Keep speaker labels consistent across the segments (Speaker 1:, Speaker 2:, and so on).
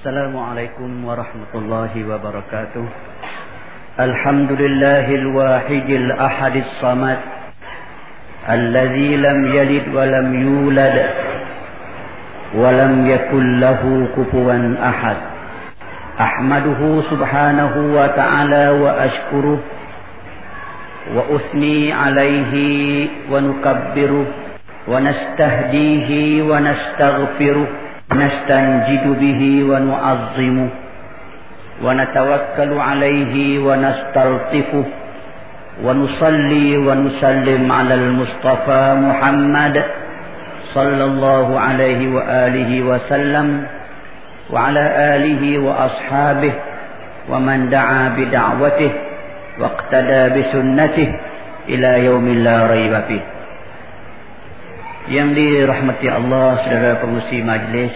Speaker 1: السلام عليكم ورحمة الله وبركاته. الحمد لله الواحد الأحد الصمد الذي لم يلد ولم يولد ولم يكن له كفوا أحد. أحمده سبحانه وتعالى وأشكره وأثني عليه ونكبره ونستهديه ونستغفره نستنجد به ونعظمه ونتوكل عليه ونستلطفه ونصلي ونسلم على المصطفى محمد صلى الله عليه وآله وسلم وعلى آله وأصحابه ومن دعا بدعوته واقتدى بسنته إلى يوم لا ريب فيه. Yang dirahmati Allah saudara pengusi majlis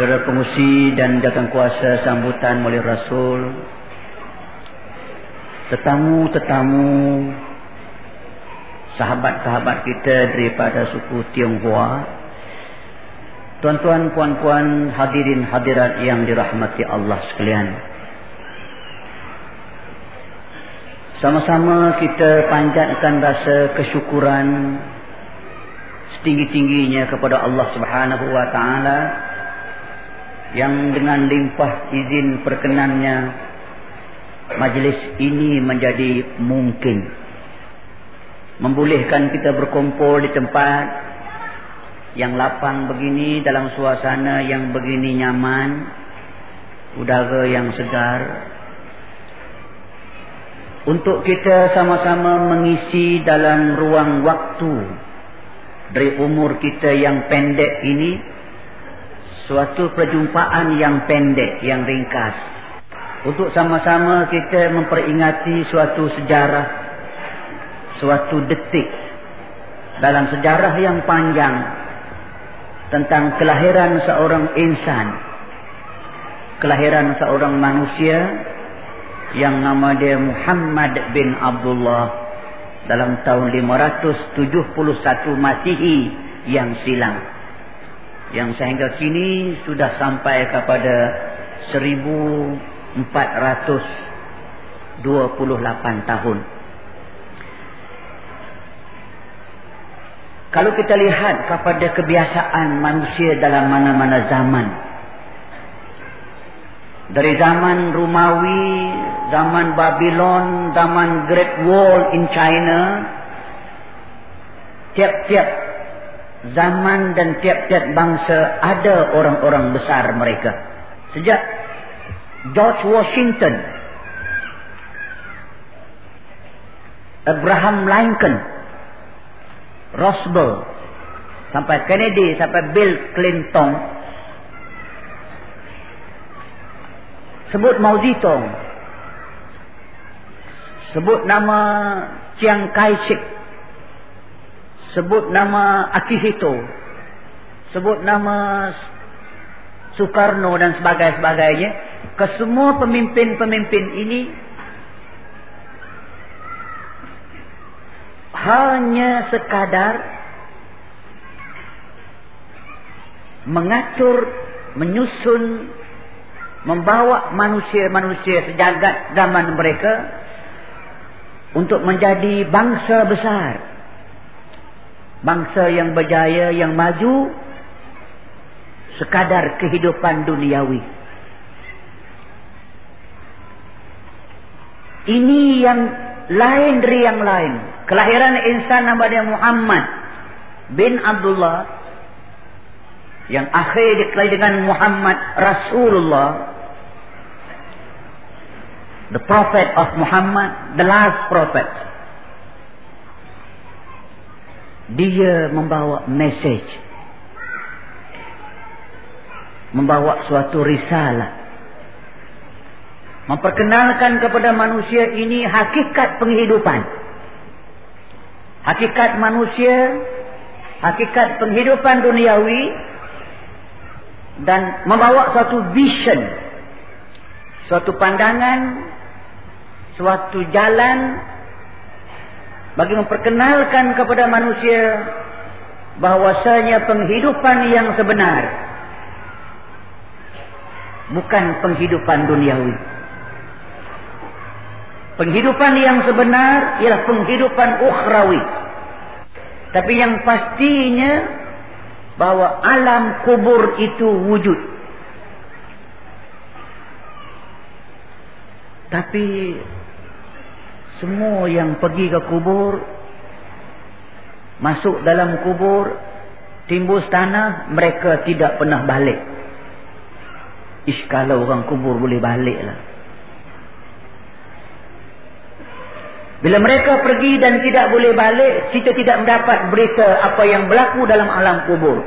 Speaker 1: saudara pengusi dan datang kuasa sambutan oleh Rasul tetamu-tetamu sahabat-sahabat kita daripada suku Tionghoa tuan-tuan puan-puan hadirin hadirat yang dirahmati Allah sekalian. Sama-sama kita panjatkan rasa kesyukuran setinggi-tingginya kepada Allah Subhanahu wa taala yang dengan limpah izin perkenannya majlis ini menjadi mungkin. Membolehkan kita berkumpul di tempat yang lapang begini dalam suasana yang begini nyaman udara yang segar. Untuk kita sama-sama mengisi dalam ruang waktu dari umur kita yang pendek ini suatu perjumpaan yang pendek yang ringkas. Untuk sama-sama kita memperingati suatu sejarah suatu detik dalam sejarah yang panjang tentang kelahiran seorang insan kelahiran seorang manusia yang nama dia Muhammad bin Abdullah dalam tahun 571 Masihi yang silam yang sehingga kini sudah sampai kepada 1428 tahun. Kalau kita lihat kepada kebiasaan manusia dalam mana-mana zaman. Dari zaman Romawi, zaman Babylon, zaman Great Wall in China, tiap-tiap zaman dan tiap-tiap bangsa ada orang-orang besar mereka. Sejak George Washington, Abraham Lincoln, Roosevelt, sampai Kennedy, sampai Bill Clinton, sebut Mao Zedong sebut nama Chiang Kai-shek. Sebut nama Akihito. Sebut nama Soekarno dan sebagainya ke semua pemimpin-pemimpin ini hanya sekadar mengatur menyusun membawa manusia-manusia sejagat zaman mereka untuk menjadi bangsa besar. Bangsa yang berjaya yang maju sekadar kehidupan duniawi. Ini yang lain dari yang lain. Kelahiran insan nama dia Muhammad bin Abdullah yang akhir dikelai dengan Muhammad Rasulullah the prophet of Muhammad, the last prophet. Dia membawa message. Membawa suatu risalah. Memperkenalkan kepada manusia ini hakikat penghidupan. Hakikat manusia, hakikat penghidupan duniawi dan membawa suatu vision, suatu pandangan suatu jalan bagi memperkenalkan kepada manusia bahwasanya penghidupan yang sebenar bukan penghidupan duniawi. Penghidupan yang sebenar ialah penghidupan ukhrawi. Tapi yang pastinya bahawa alam kubur itu wujud. Tapi semua yang pergi ke kubur masuk dalam kubur timbul tanah mereka tidak pernah balik. Ish kalau orang kubur boleh balik lah. Bila mereka pergi dan tidak boleh balik, kita tidak mendapat berita apa yang berlaku dalam alam kubur.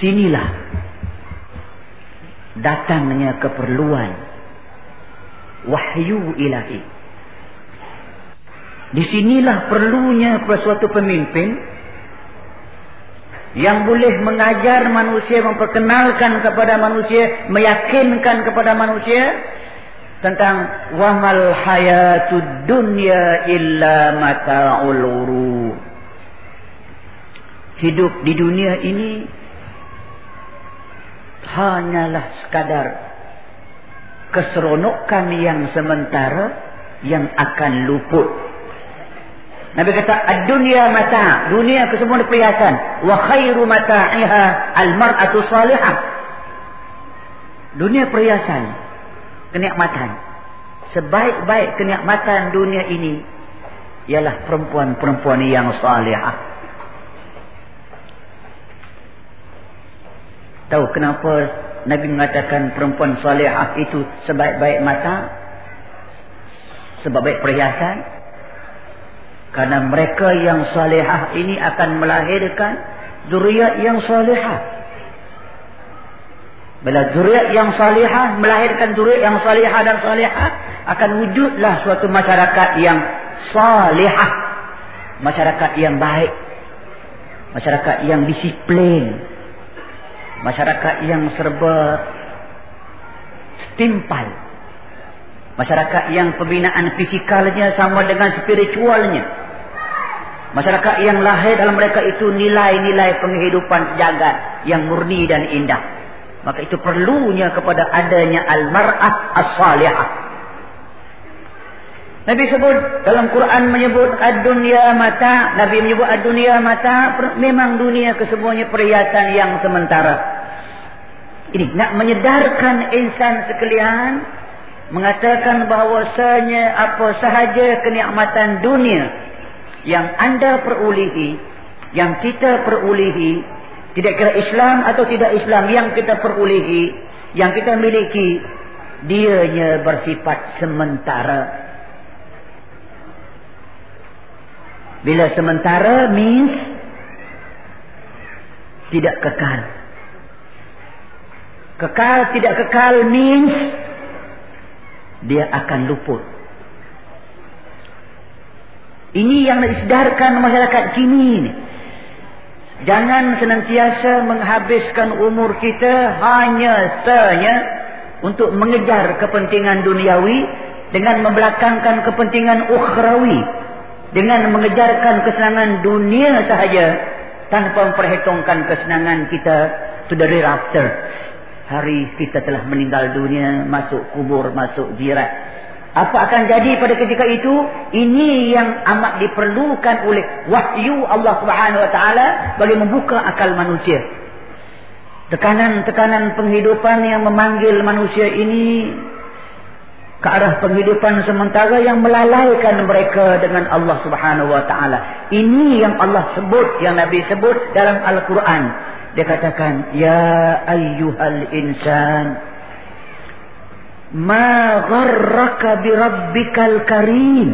Speaker 1: Sinilah datangnya keperluan wahyu ilahi. Di sinilah perlunya suatu pemimpin yang boleh mengajar manusia, memperkenalkan kepada manusia, meyakinkan kepada manusia tentang wamal hayatud dunya illa mata'ul ghurur. Hidup di dunia ini hanyalah sekadar keseronokan yang sementara yang akan luput. Nabi kata ad-dunya mata', dunia kesemua perhiasan, wa khairu mata'iha al-mar'atu salihah. Dunia perhiasan, kenikmatan. Sebaik-baik kenikmatan dunia ini ialah perempuan-perempuan yang salihah. Tahu kenapa Nabi mengatakan perempuan salihah itu sebaik-baik mata? Sebaik-baik perhiasan? Karena mereka yang salihah ini akan melahirkan zuriat yang salihah. Bila zuriat yang salihah melahirkan zuriat yang salihah dan salihah akan wujudlah suatu masyarakat yang salihah. Masyarakat yang baik. Masyarakat yang disiplin. Masyarakat yang serba setimpal. Masyarakat yang pembinaan fisikalnya sama dengan spiritualnya. Masyarakat yang lahir dalam mereka itu nilai-nilai penghidupan sejagat yang murni dan indah. Maka itu perlunya kepada adanya al-mar'ah as-salihah. Nabi sebut dalam Quran menyebut ad-dunya mata, Nabi menyebut ad-dunya mata, memang dunia kesemuanya perhiasan yang sementara. Ini nak menyedarkan insan sekalian mengatakan bahawasanya apa sahaja kenikmatan dunia yang anda perolehi, yang kita perolehi tidak kira Islam atau tidak Islam yang kita perolehi, yang kita miliki, dianya bersifat sementara. Bila sementara means tidak kekal. Kekal tidak kekal means dia akan luput. Ini yang disedarkan masyarakat kini ini. Jangan senantiasa menghabiskan umur kita hanya sahaja untuk mengejar kepentingan duniawi dengan membelakangkan kepentingan ukhrawi dengan mengejarkan kesenangan dunia sahaja tanpa memperhitungkan kesenangan kita to the hereafter. Hari kita telah meninggal dunia, masuk kubur, masuk jirat. Apa akan jadi pada ketika itu? Ini yang amat diperlukan oleh wahyu Allah Subhanahu Wa Taala bagi membuka akal manusia. Tekanan-tekanan penghidupan yang memanggil manusia ini ke arah penghidupan sementara yang melalaikan mereka dengan Allah Subhanahu wa taala. Ini yang Allah sebut, yang Nabi sebut dalam Al-Quran. Dia katakan, "Ya ayyuhal insan, ma gharraka bi rabbikal karim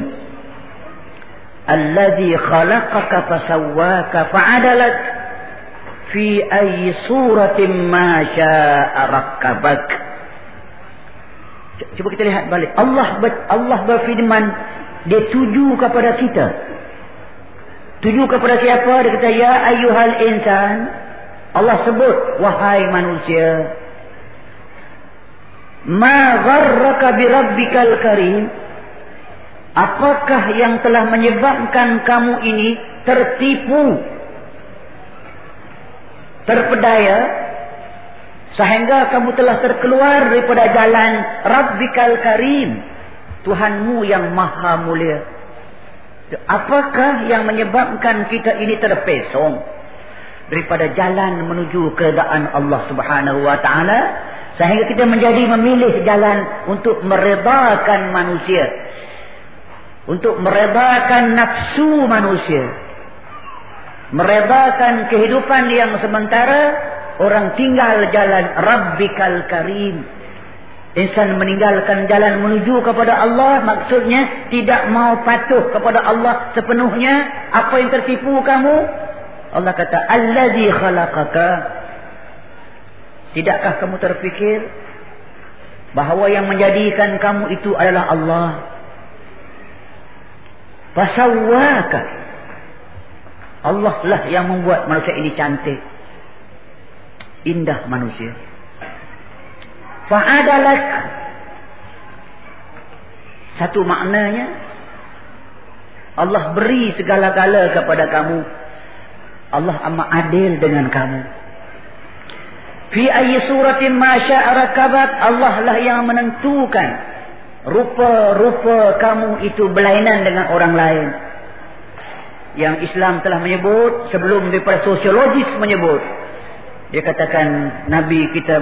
Speaker 1: allazi khalaqaka fasawwaka fa'adalak fi ayyi suratin ma syaa'a rakkabaka." Cuba kita lihat balik. Allah Allah berfirman dia tuju kepada kita. Tuju kepada siapa? Dia kata ya ayyuhal insan. Allah sebut wahai manusia. Ma gharraka bi rabbikal karim? Apakah yang telah menyebabkan kamu ini tertipu? Terpedaya Sehingga kamu telah terkeluar daripada jalan Rabbikal Karim. Tuhanmu yang maha mulia. Apakah yang menyebabkan kita ini terpesong? Daripada jalan menuju keadaan Allah subhanahu wa ta'ala. Sehingga kita menjadi memilih jalan untuk meredakan manusia. Untuk meredakan nafsu manusia. Meredakan kehidupan yang sementara. Orang tinggal jalan Rabbikal Karim. Insan meninggalkan jalan menuju kepada Allah. Maksudnya tidak mau patuh kepada Allah sepenuhnya. Apa yang tertipu kamu? Allah kata, Alladhi khalaqaka. Tidakkah kamu terfikir? Bahawa yang menjadikan kamu itu adalah Allah. Fasawwaka. Allah lah yang membuat manusia ini cantik indah manusia. Fa'adalak. Satu maknanya. Allah beri segala-gala kepada kamu. Allah amat adil dengan kamu. Fi ayyi suratin ma sya'arakabat. Allah lah yang menentukan. Rupa-rupa kamu itu berlainan dengan orang lain. Yang Islam telah menyebut. Sebelum daripada sosiologis menyebut. Dia katakan Nabi kita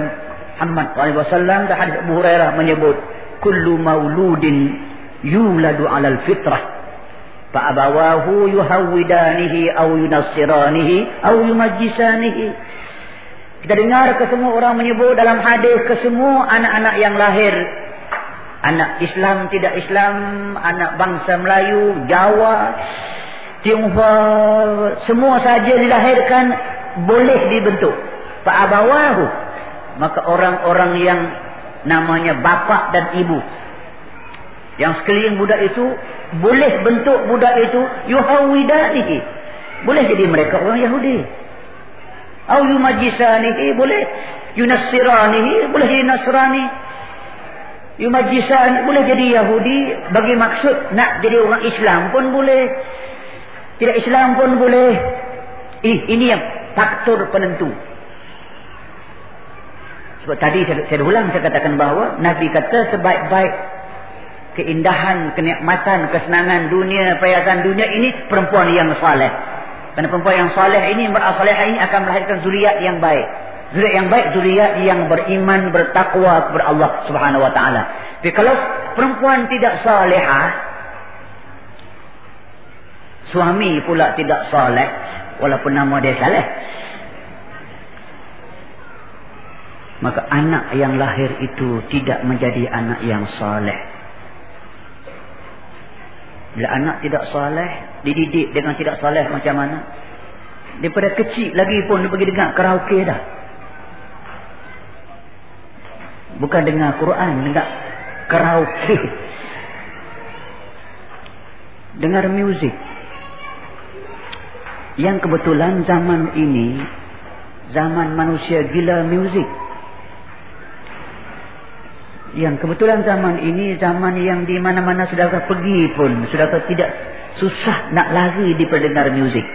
Speaker 1: Muhammad SAW dan hadis Abu Hurairah menyebut kullu mauludin yuladu alal fitrah. Fa'abawahu yuhawidanihi aw yunassiranihi aw yumajjisanihi. Kita dengar ke semua orang menyebut dalam hadis ke semua anak-anak yang lahir. Anak Islam tidak Islam anak bangsa Melayu Jawa Tionghoa semua saja dilahirkan boleh dibentuk fa'abawahu. Maka orang-orang yang namanya bapa dan ibu. Yang sekeliling budak itu boleh bentuk budak itu yuhawidanihi. Boleh jadi mereka orang Yahudi. Au yumajisanihi boleh. Yunassiranihi boleh jadi Nasrani. Yumajisan boleh jadi Yahudi. Bagi maksud nak jadi orang Islam pun boleh. Tidak Islam pun boleh. Ini, ini yang faktor penentu sebab tadi saya, saya ulang saya katakan bahawa Nabi kata sebaik-baik keindahan, kenikmatan, kesenangan dunia, perhiasan dunia ini perempuan yang saleh. Kerana perempuan yang saleh ini, berasaleh ini akan melahirkan zuriat yang baik. Zuriat yang baik, zuriat yang beriman, bertakwa kepada Allah subhanahu wa ta'ala. Tapi kalau perempuan tidak salehah, suami pula tidak saleh, walaupun nama dia saleh, maka anak yang lahir itu tidak menjadi anak yang saleh. Bila anak tidak saleh, dididik dengan tidak saleh macam mana? Daripada kecil lagi pun dia pergi dengar karaoke dah. Bukan dengar Quran, dengar karaoke. Dengar muzik. Yang kebetulan zaman ini, zaman manusia gila muzik. Yang kebetulan zaman ini zaman yang di mana-mana sudah pergi pun sudah tidak susah nak lari di pendengar muzik.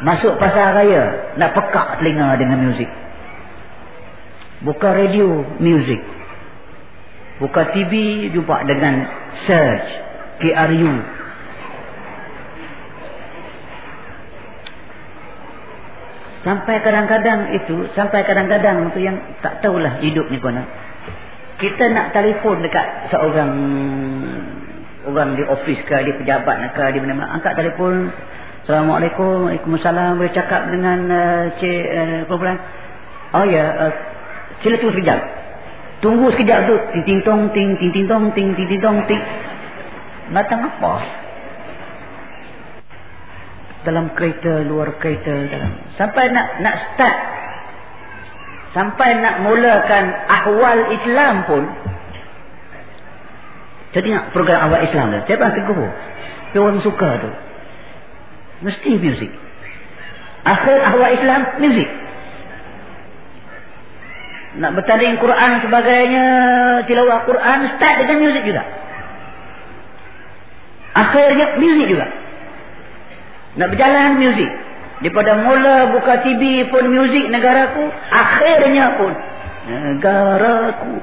Speaker 1: Masuk pasar raya nak pekak telinga dengan muzik. Buka radio muzik. Buka TV jumpa dengan search KRU. Sampai kadang-kadang itu, sampai kadang-kadang itu yang tak tahulah hidup ni pun kita nak telefon dekat seorang orang di ofis ke di pejabat ke di mana-mana. Angkat telefon. Assalamualaikum Waalaikumsalam. Boleh cakap dengan uh, cik uh, perempuan? Oh ya uh, sila tunggu sekejap. Tunggu sekejap tu. Ting ting tong ting ting ting tong ting ting ting tong ting. Datang apa? Dalam kereta luar kereta dalam. Sampai nak nak start sampai nak mulakan ahwal Islam pun saya tengok program awal Islam tu saya pernah tegur? Dia orang suka tu. Mesti muzik akhir ahwal Islam muzik nak bertanding Quran sebagainya tilawah Quran start dengan muzik juga. Akhirnya muzik juga. Nak berjalan muzik Daripada mula buka TV pun muzik negaraku. Akhirnya pun Negaraku.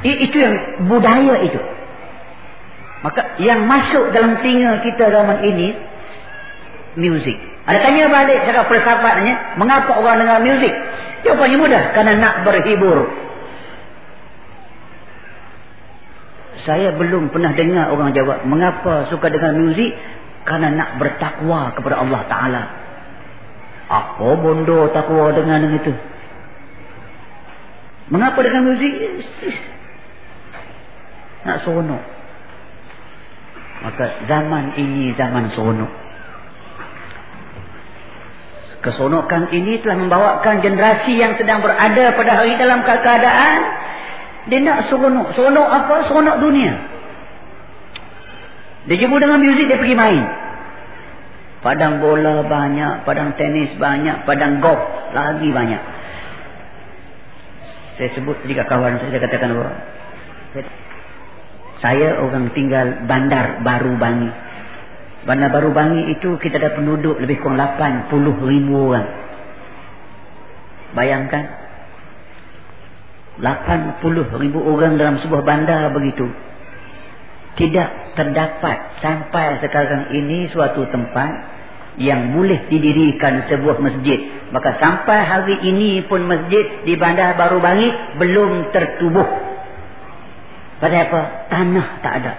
Speaker 1: Itu yang budaya itu. Maka yang masuk dalam telinga kita zaman ini music. Ada tanya balik cara filsafatnya, mengapa orang dengar music? Jawapannya mudah, kerana nak berhibur. Saya belum pernah dengar orang jawab, mengapa suka dengar muzik? Kerana nak bertakwa kepada Allah Taala. Apa bondo takwa dengan itu? Mengapa dengan muzik? Nak seronok. Maka zaman ini zaman seronok. Keseronokan ini telah membawakan generasi yang sedang berada pada hari dalam keadaan dia nak seronok. Seronok apa? Seronok dunia. Dia jumpa dengan muzik dia pergi main. Padang bola banyak, padang tenis banyak, padang golf lagi banyak. Saya sebut tadi kawan saya, saya katakan bahawa saya orang tinggal Bandar Baru Bangi. Bandar Baru Bangi itu kita ada penduduk lebih kurang 80 ribu orang. Bayangkan. 80 ribu orang dalam sebuah bandar begitu. Tidak terdapat sampai sekarang ini suatu tempat yang boleh didirikan sebuah masjid. Maka sampai hari ini pun masjid di Bandar Baru Bangi belum tertubuh. Pada apa? Tanah tak ada.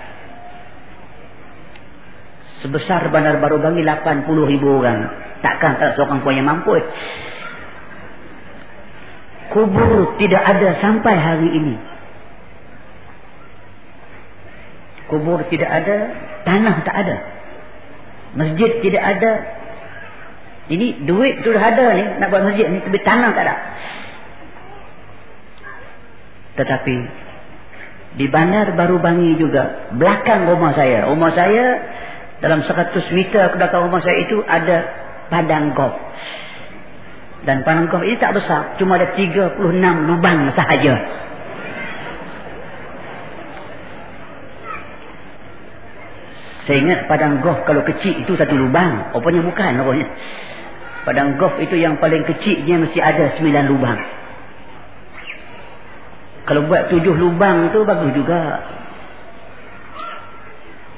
Speaker 1: Sebesar bandar baru bangi 80 ribu orang. Takkan tak seorang pun yang mampu. Kubur tidak ada sampai hari ini. Kubur tidak ada. Tanah tak ada. Masjid tidak ada. Ini duit sudah ada ni. Nak buat masjid ni. Tapi tanah tak ada. Tetapi di bandar baru bangi juga belakang rumah saya rumah saya dalam 100 meter ke belakang rumah saya itu ada padang golf dan padang golf ini tak besar cuma ada 36 lubang sahaja saya ingat padang golf kalau kecil itu satu lubang rupanya bukan rupanya padang golf itu yang paling kecilnya mesti ada 9 lubang kalau buat tujuh lubang tu bagus juga.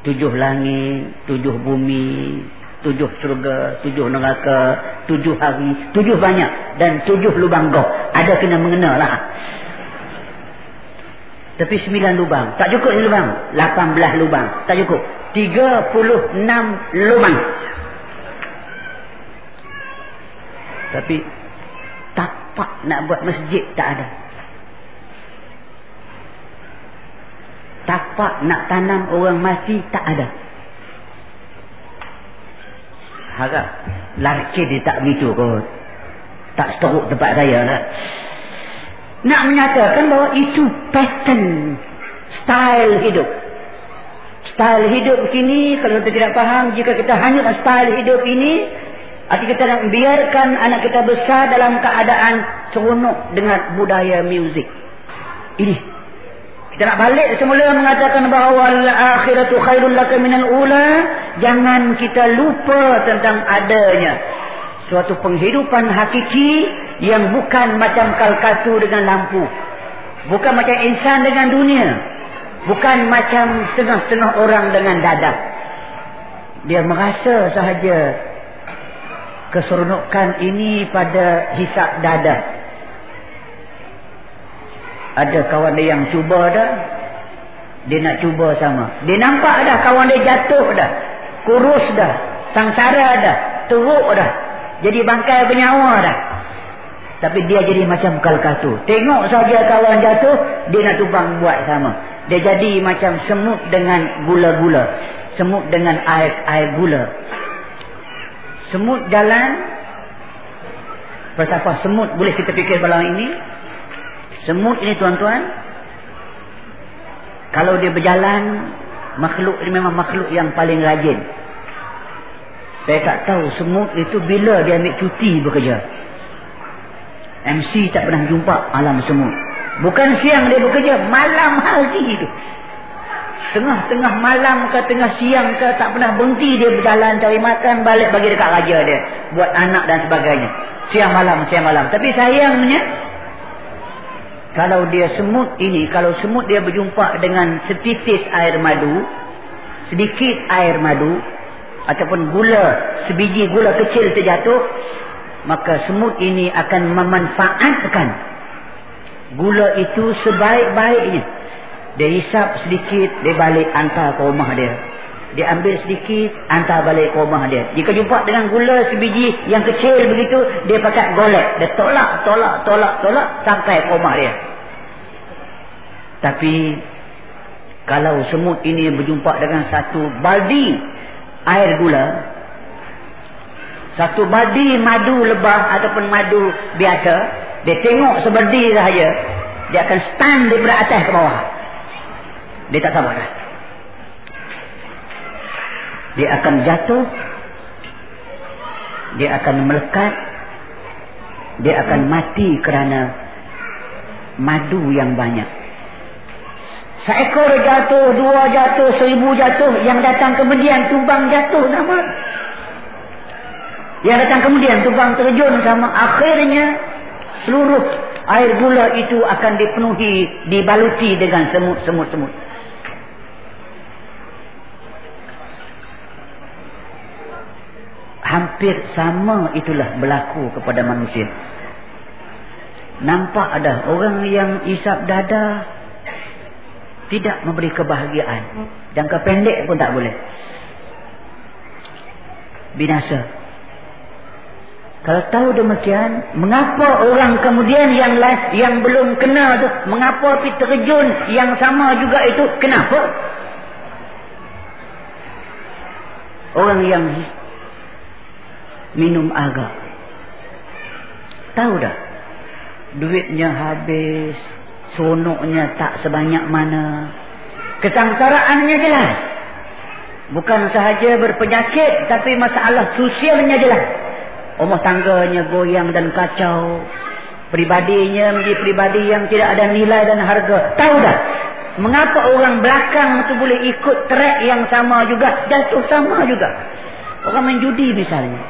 Speaker 1: Tujuh langit, tujuh bumi, tujuh surga, tujuh neraka, tujuh hari, tujuh banyak. Dan tujuh lubang goh. Ada kena mengenal lah. Tapi sembilan lubang. Tak cukup ni lubang. Lapan belah lubang. Tak cukup. Tiga puluh enam lubang. Tapi tapak nak buat masjid tak ada. tapak nak tanam orang mati tak ada. Harap larkin dia tak begitu kot. Tak seteruk tempat saya lah. Nak menyatakan bahawa itu pattern style hidup style hidup ini kalau kita tidak faham jika kita hanya style hidup ini arti kita nak biarkan anak kita besar dalam keadaan seronok dengan budaya muzik ini kita nak balik semula mengatakan bahawa akhiratu khairul laka minal ula. Jangan kita lupa tentang adanya. Suatu penghidupan hakiki yang bukan macam kalkatu dengan lampu. Bukan macam insan dengan dunia. Bukan macam setengah-setengah orang dengan dada. Dia merasa sahaja keseronokan ini pada hisap dada. Ada kawan dia yang cuba dah. Dia nak cuba sama. Dia nampak dah kawan dia jatuh dah. Kurus dah. Sangsara dah. Teruk dah. Jadi bangkai bernyawa dah. Tapi dia jadi macam kalkatu. Tengok saja kawan jatuh. Dia nak tubang buat sama. Dia jadi macam semut dengan gula-gula. Semut dengan air-air gula. Semut jalan. Pasal semut boleh kita fikir balang ini. Semut ini tuan-tuan. Kalau dia berjalan. Makhluk ini memang makhluk yang paling rajin. Saya tak tahu semut itu bila dia ambil cuti bekerja. MC tak pernah jumpa alam semut. Bukan siang dia bekerja. Malam hari itu. Tengah-tengah malam ke tengah siang ke tak pernah berhenti dia berjalan cari makan balik bagi dekat raja dia. Buat anak dan sebagainya. Siang malam, siang malam. Tapi sayangnya kalau dia semut ini, kalau semut dia berjumpa dengan setitis air madu, sedikit air madu, ataupun gula, sebiji gula kecil terjatuh, maka semut ini akan memanfaatkan gula itu sebaik-baiknya. Dia hisap sedikit, dia balik hantar ke rumah dia. Dia ambil sedikit, hantar balik ke rumah dia. Jika jumpa dengan gula sebiji yang kecil begitu, dia pakai golek. Dia tolak, tolak, tolak, tolak sampai ke rumah dia. Tapi, kalau semut ini berjumpa dengan satu baldi air gula, satu baldi madu lebah ataupun madu biasa, dia tengok sebaldi sahaja, dia akan stand daripada atas ke bawah. Dia tak sabar dah. Dia akan jatuh. Dia akan melekat. Dia akan mati kerana madu yang banyak. Seekor jatuh dua jatuh seribu jatuh yang datang kemudian tubang jatuh sama. Yang datang kemudian tubang terjun sama. Akhirnya seluruh air gula itu akan dipenuhi dibaluti dengan semut-semut-semut hampir sama itulah berlaku kepada manusia. Nampak ada orang yang isap dada tidak memberi kebahagiaan. Jangka pendek pun tak boleh. Binasa. Kalau tahu demikian, mengapa orang kemudian yang lain, yang belum kena tu, mengapa pergi terjun yang sama juga itu, kenapa? Orang yang minum agak. Tahu dah. Duitnya habis. Sonoknya tak sebanyak mana. Kesangsaraannya jelas. Bukan sahaja berpenyakit. Tapi masalah sosialnya jelas. Rumah tangganya goyang dan kacau. Pribadinya menjadi pribadi yang tidak ada nilai dan harga. Tahu dah. Mengapa orang belakang tu boleh ikut track yang sama juga. Jatuh sama juga. Orang main judi misalnya.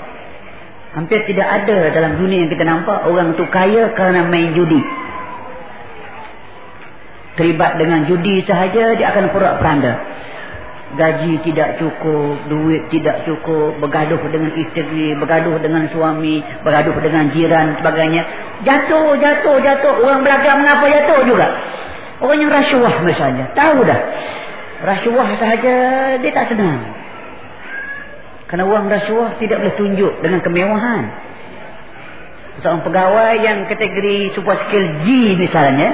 Speaker 1: Hampir tidak ada dalam dunia yang kita nampak orang tu kaya kerana main judi. Terlibat dengan judi sahaja dia akan purak peranda. Gaji tidak cukup, duit tidak cukup, bergaduh dengan isteri, bergaduh dengan suami, bergaduh dengan jiran sebagainya. Jatuh, jatuh, jatuh. Orang belakang mengapa jatuh juga? Orang yang rasuah misalnya. Tahu dah. Rasuah sahaja dia tak senang. Kerana wang rasuah tidak boleh tunjuk dengan kemewahan. Seorang pegawai yang kategori super skill G misalnya.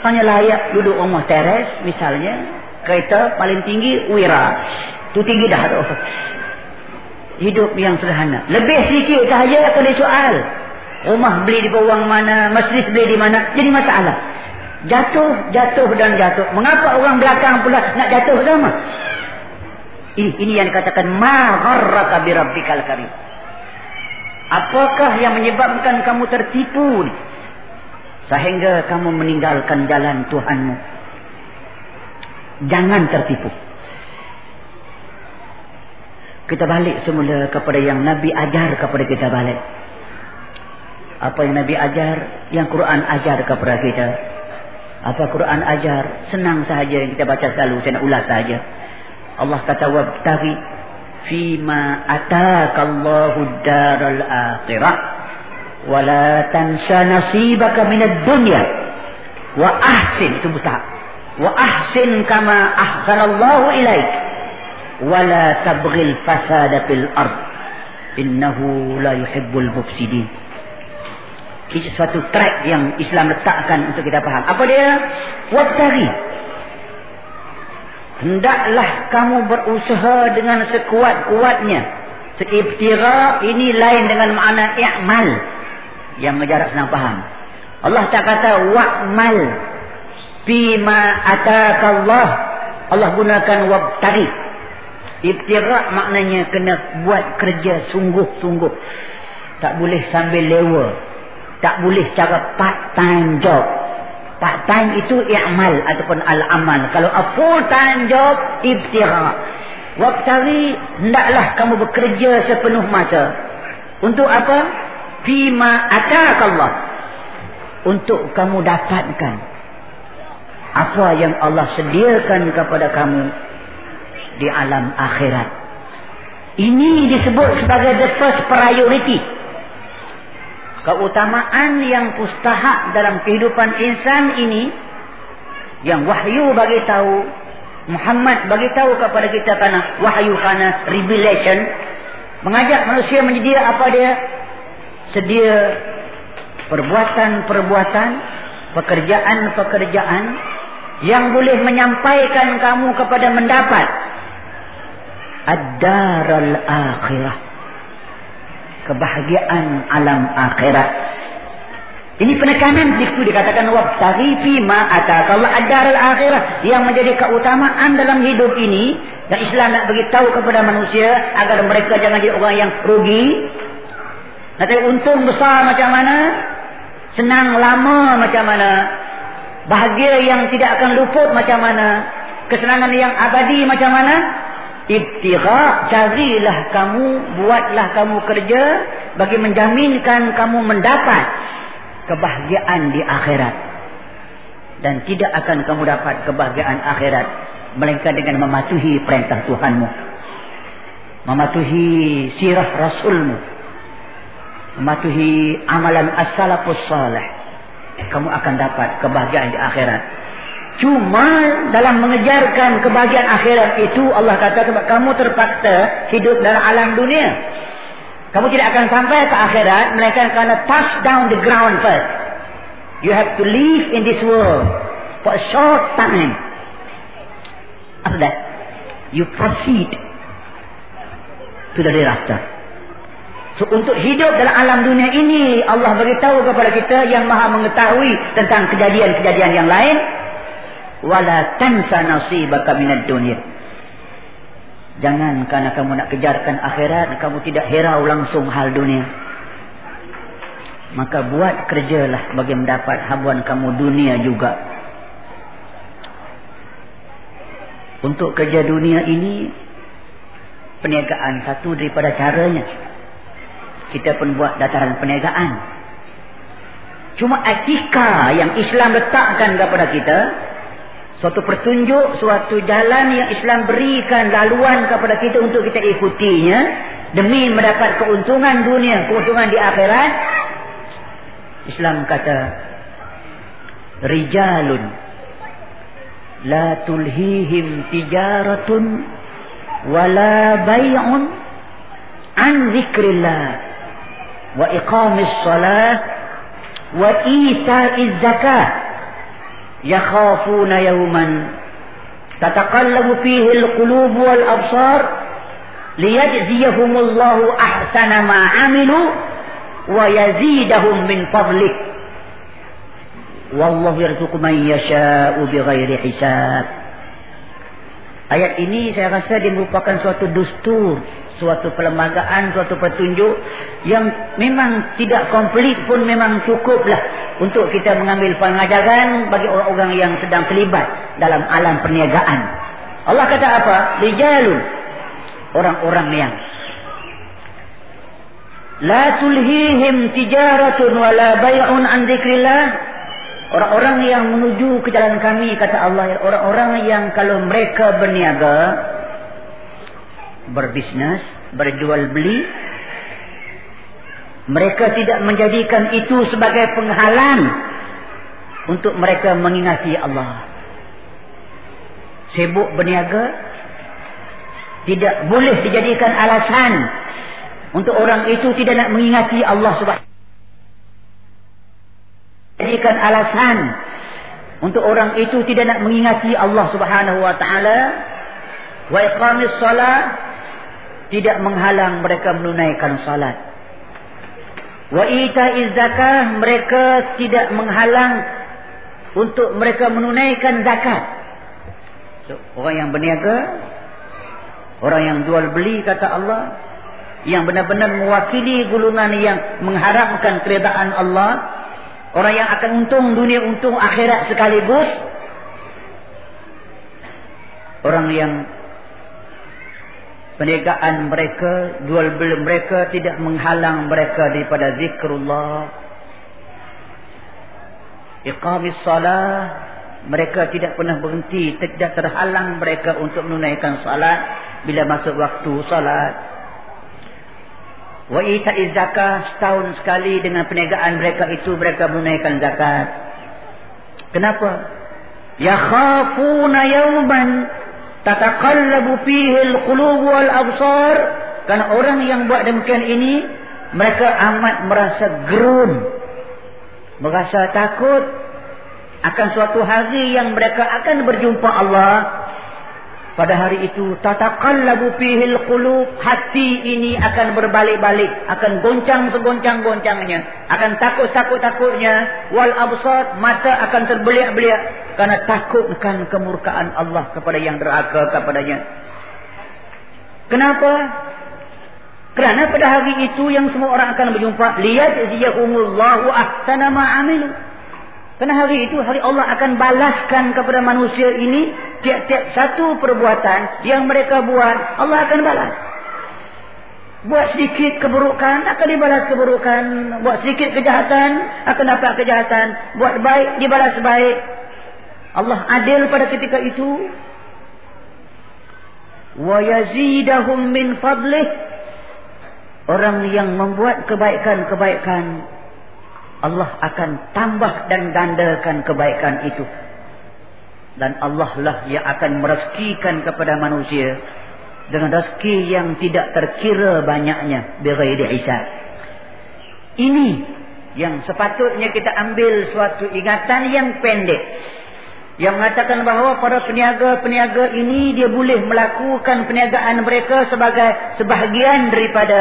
Speaker 1: Hanya layak duduk rumah teres misalnya. Kereta paling tinggi wira. Itu tinggi dah tu. Hidup yang sederhana. Lebih sedikit sahaja akan soal. Rumah beli di bawah mana. Masjid beli di mana. Jadi masalah. Jatuh, jatuh dan jatuh. Mengapa orang belakang pula nak jatuh sama? Ini, ini yang dikatakan ma gharraka bi rabbikal karim. Apakah yang menyebabkan kamu tertipu ni? Sehingga kamu meninggalkan jalan Tuhanmu. Jangan tertipu. Kita balik semula kepada yang Nabi ajar kepada kita balik. Apa yang Nabi ajar, yang Quran ajar kepada kita. Apa Quran ajar, senang sahaja yang kita baca selalu, saya nak ulas sahaja. Allah kata wabtaghi fima ataka Allahu wa la tansa nasibaka minad dunya wa ahsin itu buta wa ahsin kama ahsanallahu ilaik la tabghil fasada fil ard innahu la yuhibbul mufsidin ini suatu track yang Islam letakkan untuk kita faham apa dia wabtaghi Hendaklah kamu berusaha dengan sekuat-kuatnya. Seiftira ini lain dengan makna i'mal. Yang menjarak senang faham. Allah tak kata wa'mal. Fima atakallah. Allah gunakan wabtari. Iftira maknanya kena buat kerja sungguh-sungguh. Tak boleh sambil lewa. Tak boleh cara part time job. Part time itu i'mal ataupun al-amal. Kalau a full time job, ibtira. Waktari, hendaklah kamu bekerja sepenuh masa. Untuk apa? Fima atakallah. untuk kamu dapatkan apa yang Allah sediakan kepada kamu di alam akhirat. Ini disebut sebagai the first priority. Keutamaan yang pustahak dalam kehidupan insan ini yang wahyu bagi tahu Muhammad bagi tahu kepada kita kerana wahyu kerana revelation mengajak manusia menjadi apa dia sedia perbuatan-perbuatan pekerjaan-pekerjaan yang boleh menyampaikan kamu kepada mendapat. Ad-daral akhirah. Kebahagiaan alam akhirat. Ini penekanan itu dikatakan wabtaghi fi ma ataka Allah ad-daral akhirah yang menjadi keutamaan dalam hidup ini dan Islam nak bagi tahu kepada manusia agar mereka jangan jadi orang yang rugi nanti untung besar macam mana senang lama macam mana Bahagia yang tidak akan luput macam mana? Kesenangan yang abadi macam mana? Ibtigha, carilah kamu, buatlah kamu kerja bagi menjaminkan kamu mendapat kebahagiaan di akhirat. Dan tidak akan kamu dapat kebahagiaan akhirat melainkan dengan mematuhi perintah Tuhanmu. Mematuhi sirah Rasulmu. Mematuhi amalan as-salafus salih kamu akan dapat kebahagiaan di akhirat. Cuma dalam mengejarkan kebahagiaan akhirat itu Allah kata sebab kamu terpaksa hidup dalam alam dunia. Kamu tidak akan sampai ke akhirat melainkan kerana touch down the ground first. You have to live in this world for a short time. After that, you proceed to the hereafter. So, untuk hidup dalam alam dunia ini Allah beritahu kepada kita yang maha mengetahui tentang kejadian-kejadian yang lain wala tansa nasibaka minad dunia. Jangan kerana kamu nak kejarkan akhirat kamu tidak herau langsung hal dunia. Maka buat kerjalah bagi mendapat habuan kamu dunia juga. Untuk kerja dunia ini perniagaan satu daripada caranya kita pun buat dataran perniagaan. Cuma etika yang Islam letakkan kepada kita, suatu pertunjuk, suatu jalan yang Islam berikan laluan kepada kita untuk kita ikutinya, demi mendapat keuntungan dunia, keuntungan di akhirat, Islam kata, Rijalun, la tulhihim tijaratun, wala bay'un, an zikrillah, وإقام الصلاة وإيتاء الزكاة يخافون يوما تتقلب فيه القلوب والأبصار ليجزيهم الله أحسن ما عملوا ويزيدهم من فضله والله يرزق من يشاء بغير حساب Ayat ini saya rasa dia merupakan suatu dustur suatu perlembagaan, suatu petunjuk yang memang tidak komplit pun memang cukuplah untuk kita mengambil pengajaran bagi orang-orang yang sedang terlibat dalam alam perniagaan. Allah kata apa? Lijalun. Orang-orang yang La tulhihim tijaratun wala bay'un an dzikrillah. Orang-orang yang menuju ke jalan kami kata Allah, orang-orang yang kalau mereka berniaga berbisnes, berjual beli. Mereka tidak menjadikan itu sebagai penghalang untuk mereka mengingati Allah. Sibuk berniaga tidak boleh dijadikan alasan untuk orang itu tidak nak mengingati Allah subhanahu jadikan alasan untuk orang itu tidak nak mengingati Allah Subhanahu wa taala wa iqamis salat tidak menghalang mereka menunaikan salat. Wa ita'iz zakah mereka tidak menghalang untuk mereka menunaikan zakat. So, orang yang berniaga, orang yang jual beli kata Allah, yang benar-benar mewakili gulungan yang mengharapkan keredaan Allah, orang yang akan untung dunia, untung akhirat sekaligus, orang yang perniagaan mereka, jual beli mereka tidak menghalang mereka daripada zikrullah. Iqamis salah. Mereka tidak pernah berhenti. Tidak terhalang mereka untuk menunaikan salat. Bila masuk waktu salat. Wa ita'iz zakah. Setahun sekali dengan perniagaan mereka itu. Mereka menunaikan zakat. Kenapa? Ya khafuna yawman. Tatakallabu fihil qulubu wal absar. Karena orang yang buat demikian ini. Mereka amat merasa gerun. Merasa takut akan suatu hari yang mereka akan berjumpa Allah pada hari itu tataqallabu fihil qulub hati ini akan berbalik-balik akan goncang segoncang-goncangnya akan takut-takut-takutnya wal absar mata akan terbeliak-beliak karena takutkan kemurkaan Allah kepada yang derhaka kepadanya. Kenapa? Kerana pada hari itu yang semua orang akan berjumpa lihat ziyahumullahu ahsana ma amilu kerana hari itu hari Allah akan balaskan kepada manusia ini tiap-tiap satu perbuatan yang mereka buat Allah akan balas. Buat sedikit keburukan akan dibalas keburukan, buat sedikit kejahatan akan dapat kejahatan, buat baik dibalas baik. Allah adil pada ketika itu. Wa yazidahum min fadlih. Orang yang membuat kebaikan-kebaikan Allah akan tambah dan gandakan kebaikan itu. Dan Allah lah yang akan merezekikan kepada manusia dengan rezeki yang tidak terkira banyaknya bighairi hisab. Ini yang sepatutnya kita ambil suatu ingatan yang pendek. Yang mengatakan bahawa para peniaga-peniaga ini dia boleh melakukan perniagaan mereka sebagai sebahagian daripada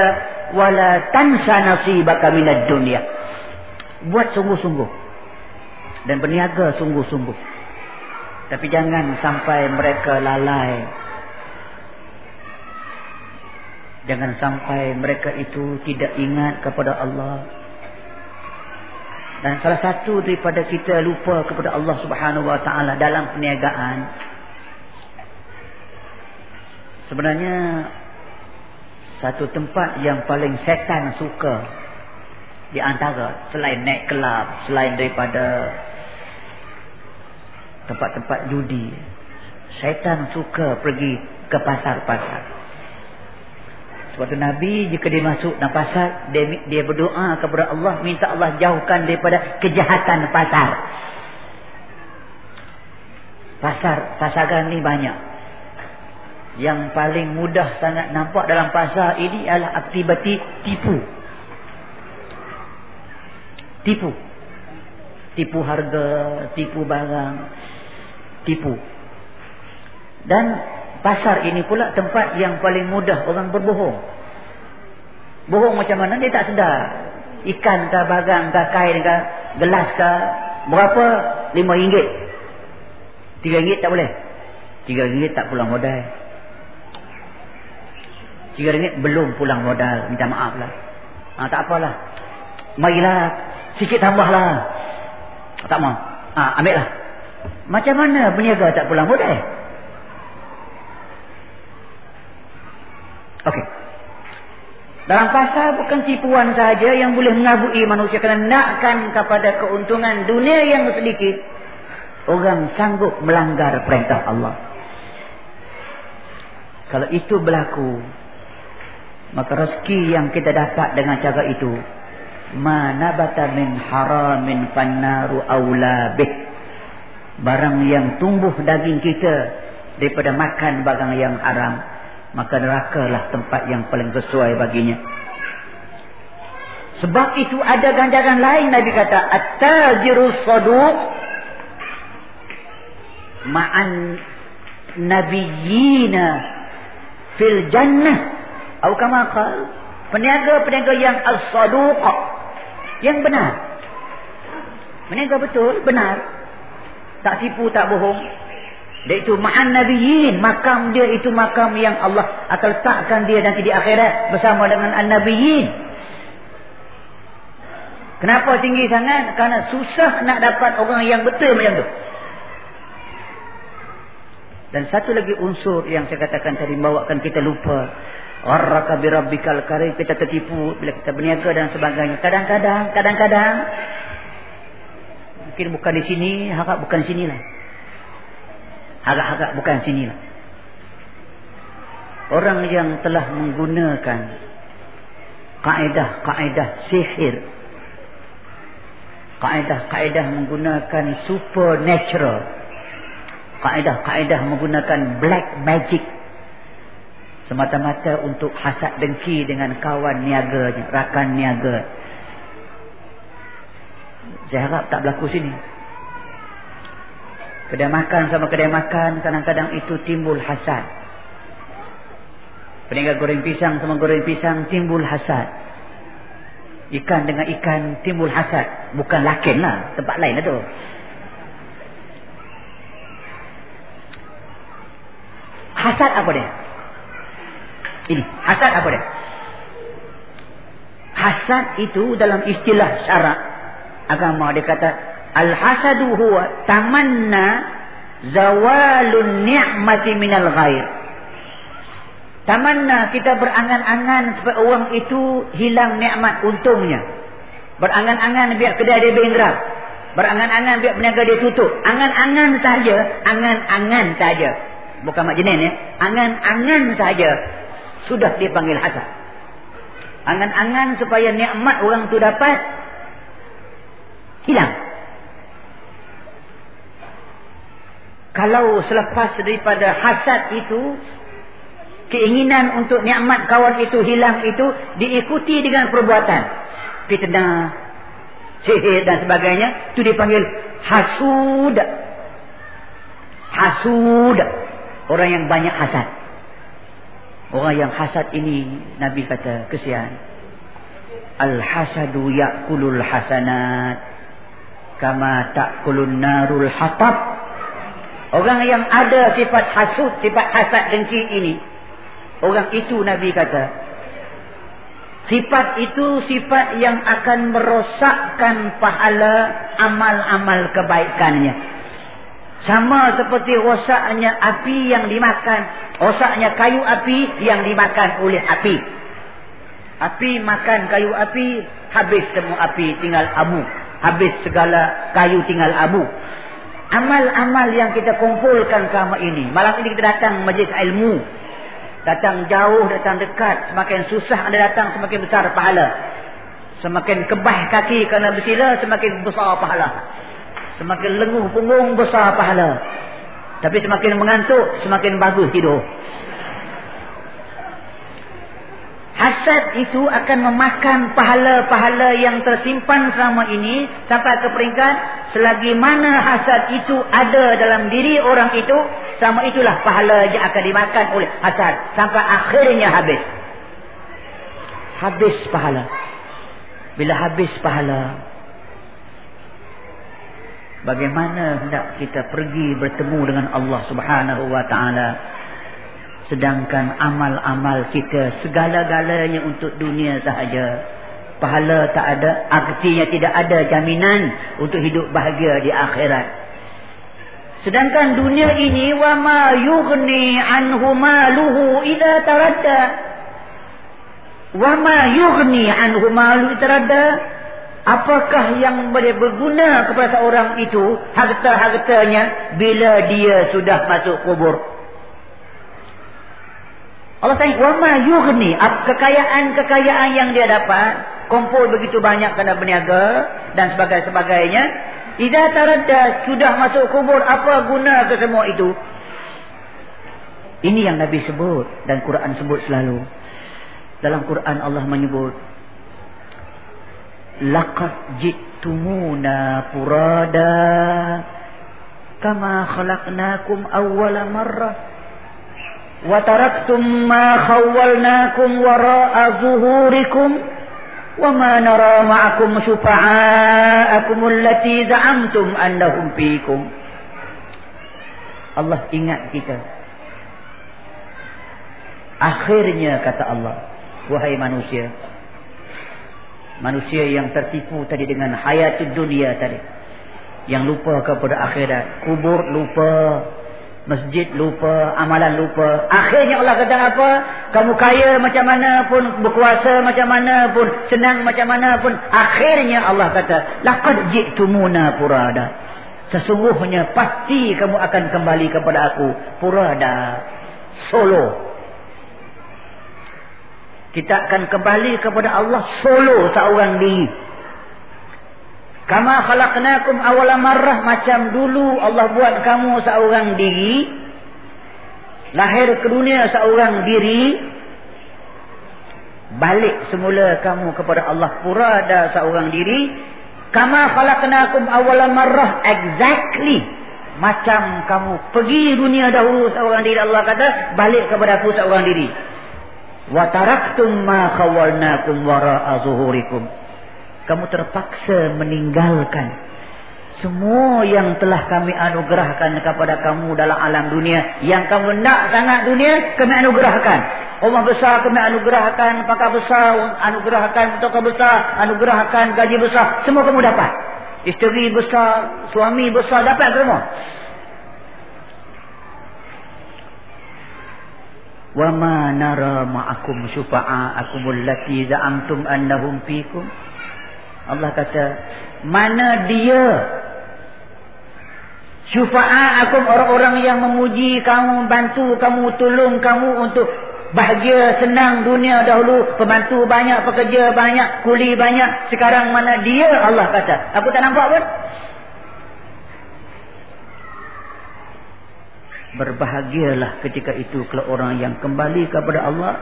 Speaker 1: wala tansa nasibaka minad dunya buat sungguh-sungguh. Dan berniaga sungguh-sungguh. Tapi jangan sampai mereka lalai. Jangan sampai mereka itu tidak ingat kepada Allah. Dan salah satu daripada kita lupa kepada Allah Subhanahu wa taala dalam perniagaan sebenarnya satu tempat yang paling setan suka di antara selain naik kelab, selain daripada tempat-tempat judi. Syaitan suka pergi ke pasar-pasar. Sebab itu Nabi jika dia masuk dalam pasar, dia, dia berdoa kepada Allah, minta Allah jauhkan daripada kejahatan pasar. Pasar, pasaran ni banyak. Yang paling mudah sangat nampak dalam pasar ini adalah aktiviti tipu tipu. Tipu harga tipu barang. Tipu. Dan pasar ini pula tempat yang paling mudah orang berbohong. Bohong macam mana? Dia tak sedar. Ikan ke barang ke kain ke gelas ke berapa? Lima ringgit. Tiga ringgit tak boleh. Tiga ringgit tak pulang modal. Tiga ringgit belum pulang modal. Minta maaf lah. Ha, tak apalah. Marilah Sikit tambahlah. Tak mau. Ah, ha, ambil lah. Macam mana berniaga tak pulang modal? Okey. Dalam pasal bukan tipuan saja yang boleh mengabui manusia kerana nakkan kepada keuntungan dunia yang sedikit. Orang sanggup melanggar perintah Allah. Kalau itu berlaku, maka rezeki yang kita dapat dengan cara itu ma nabata min haramin fannaru aula bih. Barang yang tumbuh daging kita daripada makan barang yang haram maka neraka lah tempat yang paling sesuai baginya. Sebab itu ada ganjaran lain Nabi kata at-tajiru saduq ma'an nabiyina fil jannah. Atau kama peniaga-peniaga yang as-saduq yang benar. Meniaga betul, benar. Tak tipu, tak bohong. Dia itu ma'an nabiyin. Makam dia itu makam yang Allah akan letakkan dia nanti di akhirat bersama dengan an-nabiyin. Kenapa tinggi sangat? Karena susah nak dapat orang yang betul macam tu. Dan satu lagi unsur yang saya katakan tadi membawakan kita lupa Gharraka bi rabbikal karim kita tertipu bila kita berniaga dan sebagainya. Kadang-kadang, kadang-kadang Mungkin bukan di sini, harap bukan di sinilah. Harap-harap bukan di sinilah. Orang yang telah menggunakan kaedah-kaedah sihir. Kaedah-kaedah menggunakan supernatural. Kaedah-kaedah menggunakan black magic. Semata-mata untuk hasad dengki dengan kawan niaganya, rakan niaga. Saya harap tak berlaku sini. Kedai makan sama kedai makan, kadang-kadang itu timbul hasad. Peniaga goreng pisang sama goreng pisang, timbul hasad. Ikan dengan ikan, timbul hasad. Bukan lakin lah, tempat lain lah tu. Hasad apa dia? Ini, hasad apa dia? Hasad itu dalam istilah syarak agama dia kata al-hasadu huwa tamanna zawalun ni'mati minal ghair. Tamanna kita berangan-angan supaya orang itu hilang nikmat untungnya. Berangan-angan biar kedai dia bengkrak. Berangan-angan biar peniaga dia tutup. Angan-angan saja, angan-angan saja. Bukan mak jenin ya. Angan-angan saja sudah dipanggil hasad. Angan-angan supaya nikmat orang tu dapat hilang. Kalau selepas daripada hasad itu keinginan untuk nikmat kawan itu hilang itu diikuti dengan perbuatan fitnah sihir dan sebagainya itu dipanggil hasud hasud orang yang banyak hasad Orang yang hasad ini Nabi kata kesian. Al-hasadu ya'kulul hasanat. Kama ta'kulun narul hatab. Orang yang ada sifat hasud, sifat hasad dengki ini. Orang itu Nabi kata. Sifat itu sifat yang akan merosakkan pahala amal-amal kebaikannya. Sama seperti rosaknya api yang dimakan Rosaknya kayu api yang dimakan oleh api. Api makan kayu api, habis semua api tinggal abu. Habis segala kayu tinggal abu. Amal-amal yang kita kumpulkan selama ini. Malam ini kita datang majlis ilmu. Datang jauh, datang dekat. Semakin susah anda datang, semakin besar pahala. Semakin kebah kaki kerana bersila, semakin besar pahala. Semakin lenguh punggung, besar pahala. Tapi semakin mengantuk, semakin bagus tidur. Hasad itu akan memakan pahala-pahala yang tersimpan selama ini sampai ke peringkat selagi mana hasad itu ada dalam diri orang itu sama itulah pahala yang akan dimakan oleh hasad sampai akhirnya habis. Habis pahala. Bila habis pahala, Bagaimana hendak kita pergi bertemu dengan Allah subhanahu wa ta'ala. Sedangkan amal-amal kita segala-galanya untuk dunia sahaja. Pahala tak ada. Artinya tidak ada jaminan untuk hidup bahagia di akhirat. Sedangkan dunia ini. wa ma yughni anhu maluhu idha taradda. ma yughni anhu maluhu idha taradda. Apakah yang boleh berguna kepada seorang itu harta-hartanya bila dia sudah masuk kubur? Allah tanya, "Wa ma yughni?" Kekayaan-kekayaan yang dia dapat, kumpul begitu banyak kena berniaga dan sebagainya, idza taradda sudah masuk kubur, apa guna ke semua itu? Ini yang Nabi sebut dan Quran sebut selalu. Dalam Quran Allah menyebut laqad jittumuna furada. Kama khalaqnakum awwala marrah wa taraktum ma khawwalnakum wara'a zuhurikum. Wa ma nara ma'akum syufa'akum allati za'amtum annahum fiikum. Allah ingat kita. Akhirnya kata Allah wahai manusia manusia yang tertipu tadi dengan hayat dunia tadi yang lupa kepada akhirat kubur lupa Masjid lupa, amalan lupa. Akhirnya Allah kata apa? Kamu kaya macam mana pun, berkuasa macam mana pun, senang macam mana pun. Akhirnya Allah kata, Laqad ji'tumuna purada. Sesungguhnya pasti kamu akan kembali kepada aku. Purada. Solo. Kita akan kembali kepada Allah solo seorang diri. Kama khalaqnakum awala marrah macam dulu Allah buat kamu seorang diri. Lahir ke dunia seorang diri. Balik semula kamu kepada Allah pura ada seorang diri. Kama khalaqnakum awala marrah exactly. Macam kamu pergi dunia dahulu seorang diri Allah kata balik kepada aku seorang diri. Wa taraktum ma khawalnakum wara'a zuhurikum kamu terpaksa meninggalkan semua yang telah kami anugerahkan kepada kamu dalam alam dunia. Yang kamu nak sangat dunia kami anugerahkan. Rumah besar kami anugerahkan pakar besar anugerahkan toko besar anugerahkan gaji besar. Semua kamu dapat. Isteri besar suami besar dapat semua wa ma nara ma'akum syufa'akum allati za'amtum annahum fikum Allah kata mana dia syufaat aku orang-orang yang memuji kamu bantu kamu tolong kamu untuk bahagia senang dunia dahulu pembantu banyak pekerja banyak kuli banyak. Sekarang mana dia? Allah kata. Aku tak nampak pun berbahagialah ketika itu kalau orang yang kembali kepada Allah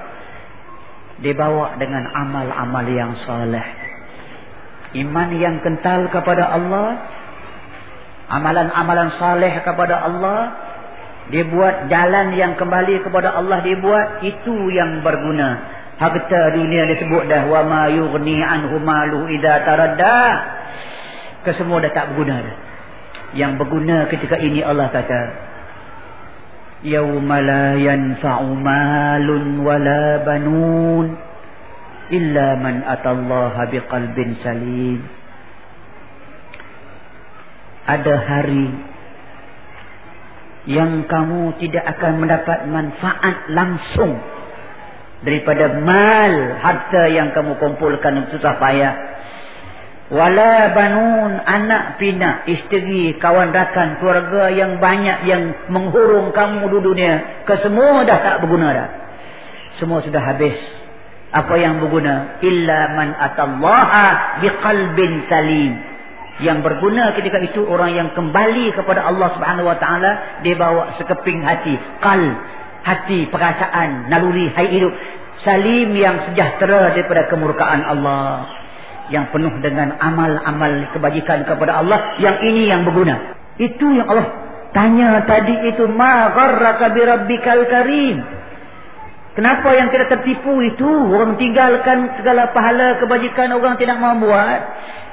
Speaker 1: dibawa dengan amal-amal yang soleh. Iman yang kental kepada Allah amalan-amalan saleh kepada Allah dia buat jalan yang kembali kepada Allah dia buat itu yang berguna. Harta dunia disebut dah wa ma yughni anhu malu idza taradda. Kesemua dah tak berguna dah. Yang berguna ketika ini Allah kata yauma la yanfa'u malun wala banun illa man atallaha biqalbin salim ada hari yang kamu tidak akan mendapat manfaat langsung daripada mal harta yang kamu kumpulkan susah payah wala banun anak pinak isteri kawan rakan keluarga yang banyak yang menghurung kamu di dunia kesemua dah tak berguna dah. Semua sudah habis. Apa yang berguna? Illa man atallaha biqalbin salim. Yang berguna ketika itu orang yang kembali kepada Allah Subhanahu wa taala dia bawa sekeping hati qal hati perasaan naluri hai hidup. Salim yang sejahtera daripada kemurkaan Allah yang penuh dengan amal-amal kebajikan kepada Allah yang ini yang berguna itu yang Allah tanya tadi itu ma gharraka bi rabbikal karim Kenapa yang tidak tertipu itu? Orang tinggalkan segala pahala kebajikan orang tidak mau buat.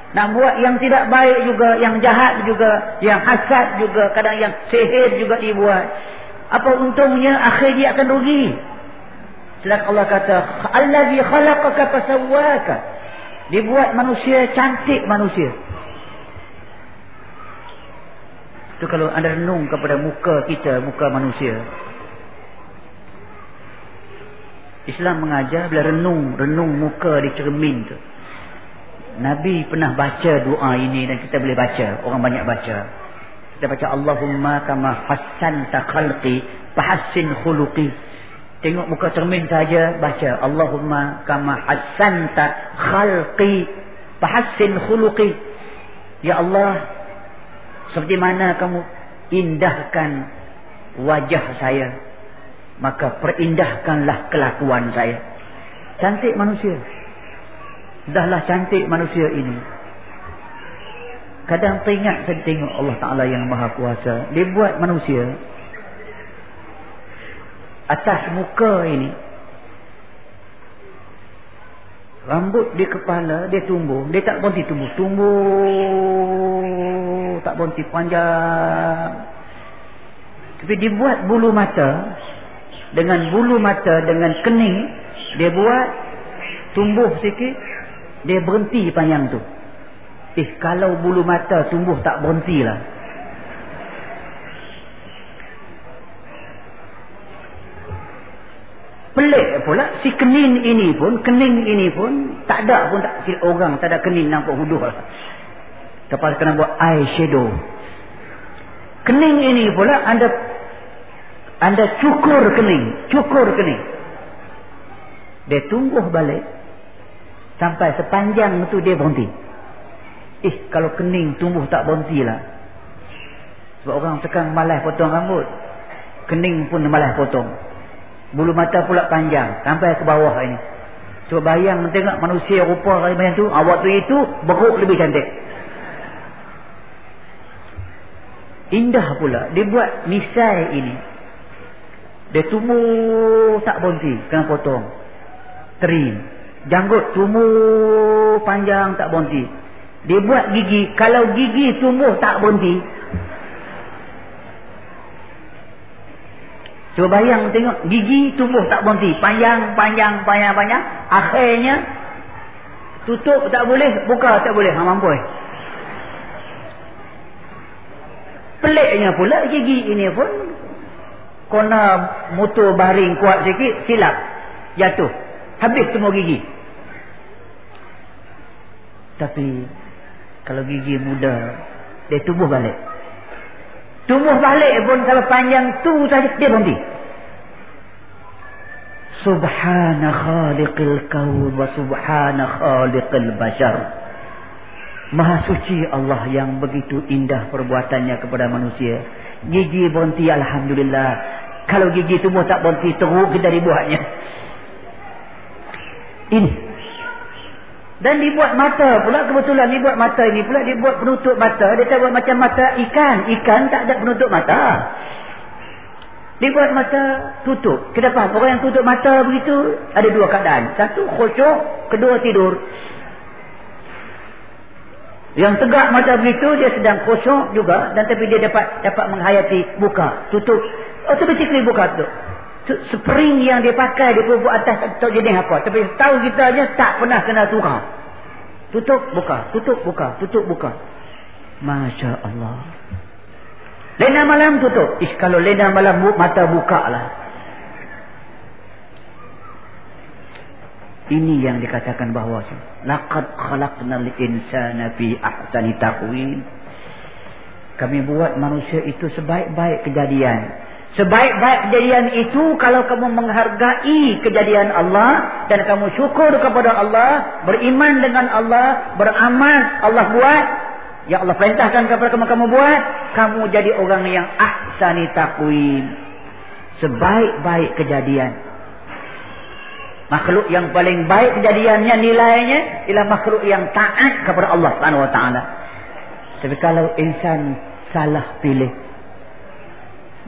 Speaker 1: Nak buat yang tidak baik juga, yang jahat juga, yang hasad juga, kadang yang sihir juga dibuat. Apa untungnya akhir dia akan rugi. Sedang Allah kata, Allazi khalaqaka fasawwaka. Dibuat manusia cantik manusia. Itu kalau anda renung kepada muka kita, muka manusia. Islam mengajar bila renung, renung muka di cermin tu. Nabi pernah baca doa ini dan kita boleh baca. Orang banyak baca. Kita baca Allahumma kama hassanta khalqi fahassin khuluqi. Tengok muka cermin saja baca Allahumma kama hassanta khalqi fahassin khuluqi. Ya Allah, seperti mana kamu indahkan wajah saya maka perindahkanlah kelakuan saya. Cantik manusia. Dahlah cantik manusia ini. Kadang teringat saya tengok Allah Ta'ala yang maha kuasa. Dia buat manusia atas muka ini. Rambut di kepala dia tumbuh. Dia tak berhenti tumbuh. Tumbuh. Tak berhenti panjang. Tapi dibuat bulu mata. Dengan bulu mata dengan kening dia buat tumbuh sikit dia berhenti panjang tu. Eh kalau bulu mata tumbuh tak berhentilah Pelik pula si kening ini pun, kening ini pun tak ada pun tak orang tak ada kening nampak huduh lah. Lepas kena buat eye shadow. Kening ini pula anda anda cukur kening, cukur kening. Dia tumbuh balik sampai sepanjang itu dia berhenti. Eh kalau kening tumbuh tak berhenti lah. Sebab orang sekarang malas potong rambut. Kening pun malas potong. Bulu mata pula panjang sampai ke bawah ini. Cuba bayang tengok manusia rupa macam tu, ah, waktu itu beruk lebih cantik. Indah pula dia buat misai ini. Dia tumbuh tak berhenti kena potong. Trim. Janggut tumbuh panjang tak berhenti. Dia buat gigi, kalau gigi tumbuh tak berhenti, Cuba bayang tengok gigi tumbuh tak berhenti. Panjang, panjang, panjang, panjang. Akhirnya tutup tak boleh, buka tak boleh. Ha mampu. Peliknya pula gigi ini pun kena motor baring kuat sikit, silap. Jatuh. Habis semua gigi. Tapi kalau gigi muda, dia tumbuh balik. Tumbuh balik pun kalau panjang tu saja dia berhenti. Subhana khaliqil kaun wa subhana khaliqil bashar. Maha suci Allah yang begitu indah perbuatannya kepada manusia. Gigi berhenti Alhamdulillah. Kalau gigi tumbuh tak berhenti teruk kita dibuatnya. Ini dan dibuat mata pula kebetulan dibuat mata ini pula dibuat penutup mata. Dia tak buat macam mata ikan. Ikan tak ada penutup mata. Dibuat mata tutup. Kenapa? Orang yang tutup mata begitu ada dua keadaan. Satu khusyuk, kedua tidur. Yang tegak mata begitu dia sedang khusyuk juga dan tapi dia dapat dapat menghayati buka, tutup. Automatically buka tu spring yang dia pakai dia buat atas tak jadi apa. Tapi tahu kita aja tak pernah kena tukar. Tutup buka. Tutup buka. Tutup buka. Masya Allah. Lena malam tutup. Ish, kalau lena malam mata buka lah. Ini yang dikatakan bahawa laqad khalaqnal insana fi ahsani taqwim. Kami buat manusia itu sebaik-baik kejadian Sebaik-baik kejadian itu kalau kamu menghargai kejadian Allah dan kamu syukur kepada Allah, beriman dengan Allah, beramal Allah buat, ya Allah perintahkan kepada kamu kamu buat, kamu jadi orang yang ahsani taqwim. Sebaik-baik kejadian. Makhluk yang paling baik kejadiannya nilainya ialah makhluk yang taat kepada Allah Subhanahu wa taala. Tapi kalau insan salah pilih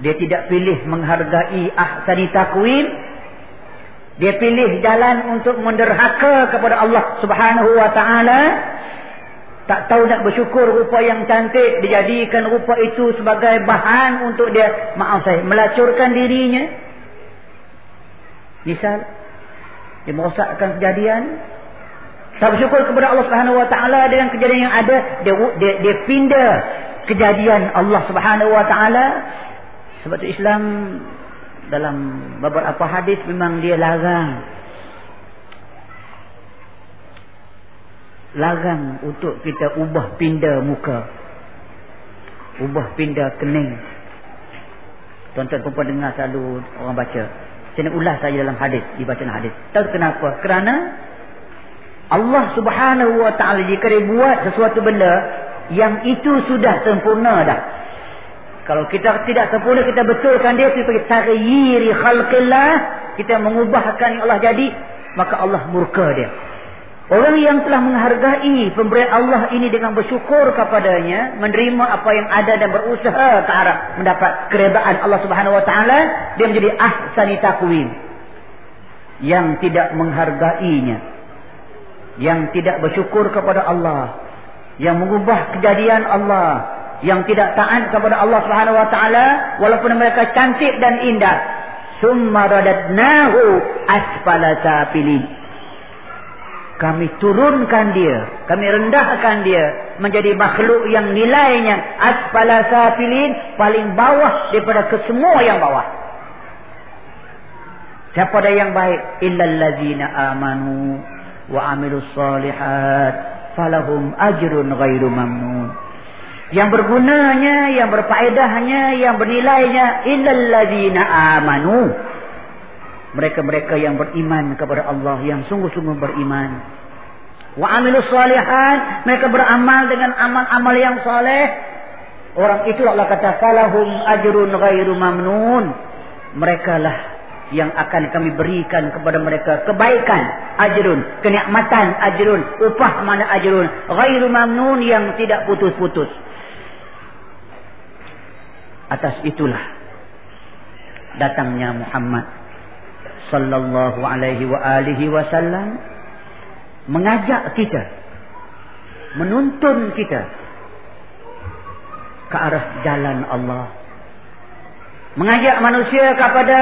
Speaker 1: dia tidak pilih menghargai ahsani takwim. Dia pilih jalan untuk menderhaka kepada Allah subhanahu wa ta'ala. Tak tahu nak bersyukur rupa yang cantik. Dijadikan rupa itu sebagai bahan untuk dia, maaf saya, melacurkan dirinya. Misal, dia merosakkan kejadian. Tak bersyukur kepada Allah subhanahu wa ta'ala dengan kejadian yang ada. Dia, dia, dia pindah kejadian Allah subhanahu wa ta'ala sebab itu Islam dalam beberapa hadis memang dia larang. Larang untuk kita ubah pindah muka. Ubah pindah kening. Tuan-tuan perempuan dengar selalu orang baca. Saya nak ulas saja dalam hadis. Dibaca dalam hadis. Tahu kenapa? Kerana Allah subhanahu wa ta'ala jika dia buat sesuatu benda yang itu sudah sempurna dah. Kalau kita tidak sempurna kita betulkan dia sebagai taghyiri khalqillah, kita mengubahkan yang Allah jadi, maka Allah murka dia. Orang yang telah menghargai pemberian Allah ini dengan bersyukur kepadanya, menerima apa yang ada dan berusaha ke arah mendapat keredaan Allah Subhanahu wa taala, dia menjadi ahsani taqwim. Yang tidak menghargainya. Yang tidak bersyukur kepada Allah, yang mengubah kejadian Allah, yang tidak taat kepada Allah Subhanahu wa taala walaupun mereka cantik dan indah summa radadnahu asfala safilin kami turunkan dia kami rendahkan dia menjadi makhluk yang nilainya asfala safilin paling bawah daripada kesemua yang bawah Siapa ada yang baik? Illal ladzina amanu wa amilus solihat falahum ajrun ghairu mamnun. Yang bergunanya, yang berfaedahnya, yang bernilainya illal ladzina amanu. Mereka-mereka yang beriman kepada Allah, yang sungguh-sungguh beriman. Wa amilus solihat, mereka beramal dengan amal-amal yang soleh. Orang itu Allah kata falahum ajrun ghairu mamnun. Mereka lah yang akan kami berikan kepada mereka kebaikan ajrun kenikmatan ajrun upah mana ajrun ghairu mamnun yang tidak putus-putus Atas itulah datangnya Muhammad sallallahu alaihi wa alihi wasallam mengajak kita menuntun kita ke arah jalan Allah. Mengajak manusia kepada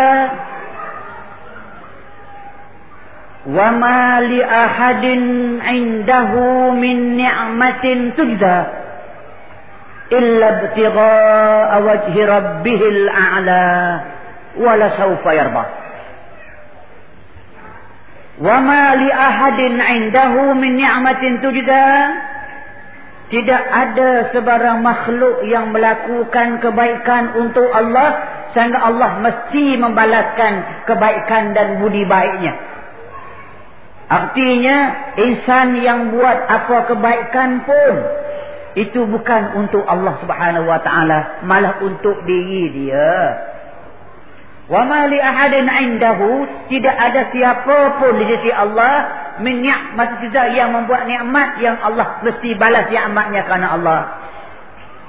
Speaker 1: wa ma li ahadin indahu min ni'matin tujza illa ibtigha wajhi rabbihil a'la wala sawfa yarda wa ma li ahadin 'indahu min ni'matin tujda tidak ada sebarang makhluk yang melakukan kebaikan untuk Allah sehingga Allah mesti membalaskan kebaikan dan budi baiknya. Artinya insan yang buat apa kebaikan pun itu bukan untuk Allah Subhanahu wa taala malah untuk diri dia. Wa ma li ahadin indahu tidak ada siapa pun di sisi Allah min ni'mat yang membuat nikmat yang Allah mesti balas nikmatnya kerana Allah.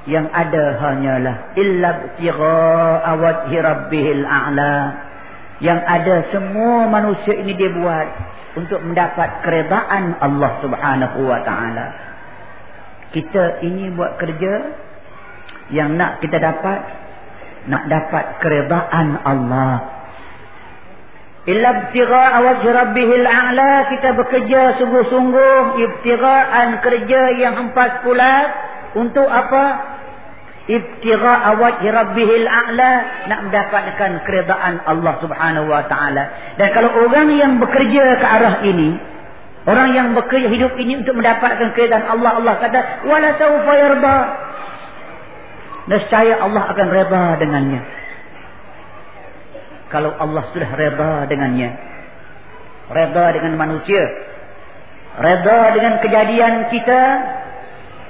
Speaker 1: Yang ada hanyalah illa tira awajhi rabbihil a'la. Yang ada semua manusia ini dia buat untuk mendapat keredaan Allah Subhanahu wa taala. Kita ini buat kerja yang nak kita dapat nak dapat keredaan Allah. Ibtigha'a wajhi rabbihil a'la kita bekerja sungguh-sungguh ibtigha'an kerja yang empat pulat untuk apa? ibtigha wajhi rabbihil a'la nak mendapatkan keredaan Allah Subhanahu wa taala dan kalau orang yang bekerja ke arah ini orang yang bekerja hidup ini untuk mendapatkan keredaan Allah Allah kata wala sawfa yarda nescaya Allah akan redha dengannya kalau Allah sudah redha dengannya redha dengan manusia redha dengan kejadian kita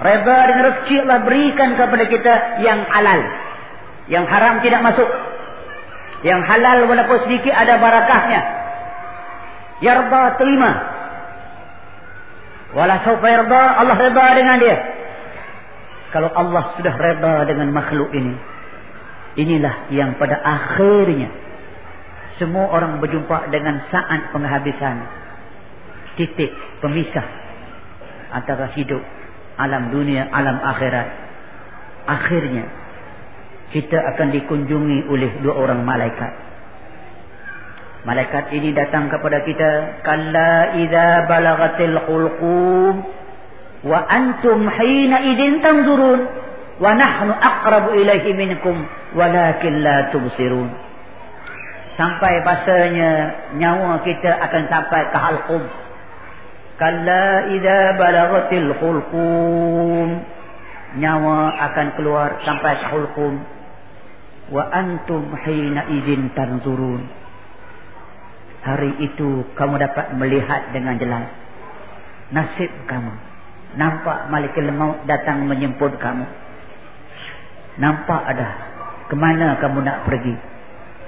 Speaker 1: Reda dengan rezeki Allah berikan kepada kita yang halal. Yang haram tidak masuk. Yang halal walaupun sedikit ada barakahnya. Yarda terima. Wala sawfa yarda Allah reda dengan dia. Kalau Allah sudah reda dengan makhluk ini. Inilah yang pada akhirnya. Semua orang berjumpa dengan saat penghabisan. Titik pemisah. Antara hidup alam dunia, alam akhirat. Akhirnya kita akan dikunjungi oleh dua orang malaikat. Malaikat ini datang kepada kita, "Kalla idza balagatil qulqum wa antum hina idin tanzurun wa nahnu aqrabu ilaihi minkum walakin la tubsirun." Sampai bahasanya nyawa kita akan sampai ke halqum Kalla idza balagatil hulqum nyawa akan keluar sampai ke hulqum wa antum hina idzin tanzurun hari itu kamu dapat melihat dengan jelas. Nasib kamu. Nampak malaikat maut datang menjemput kamu. Nampak ada ke mana kamu nak pergi.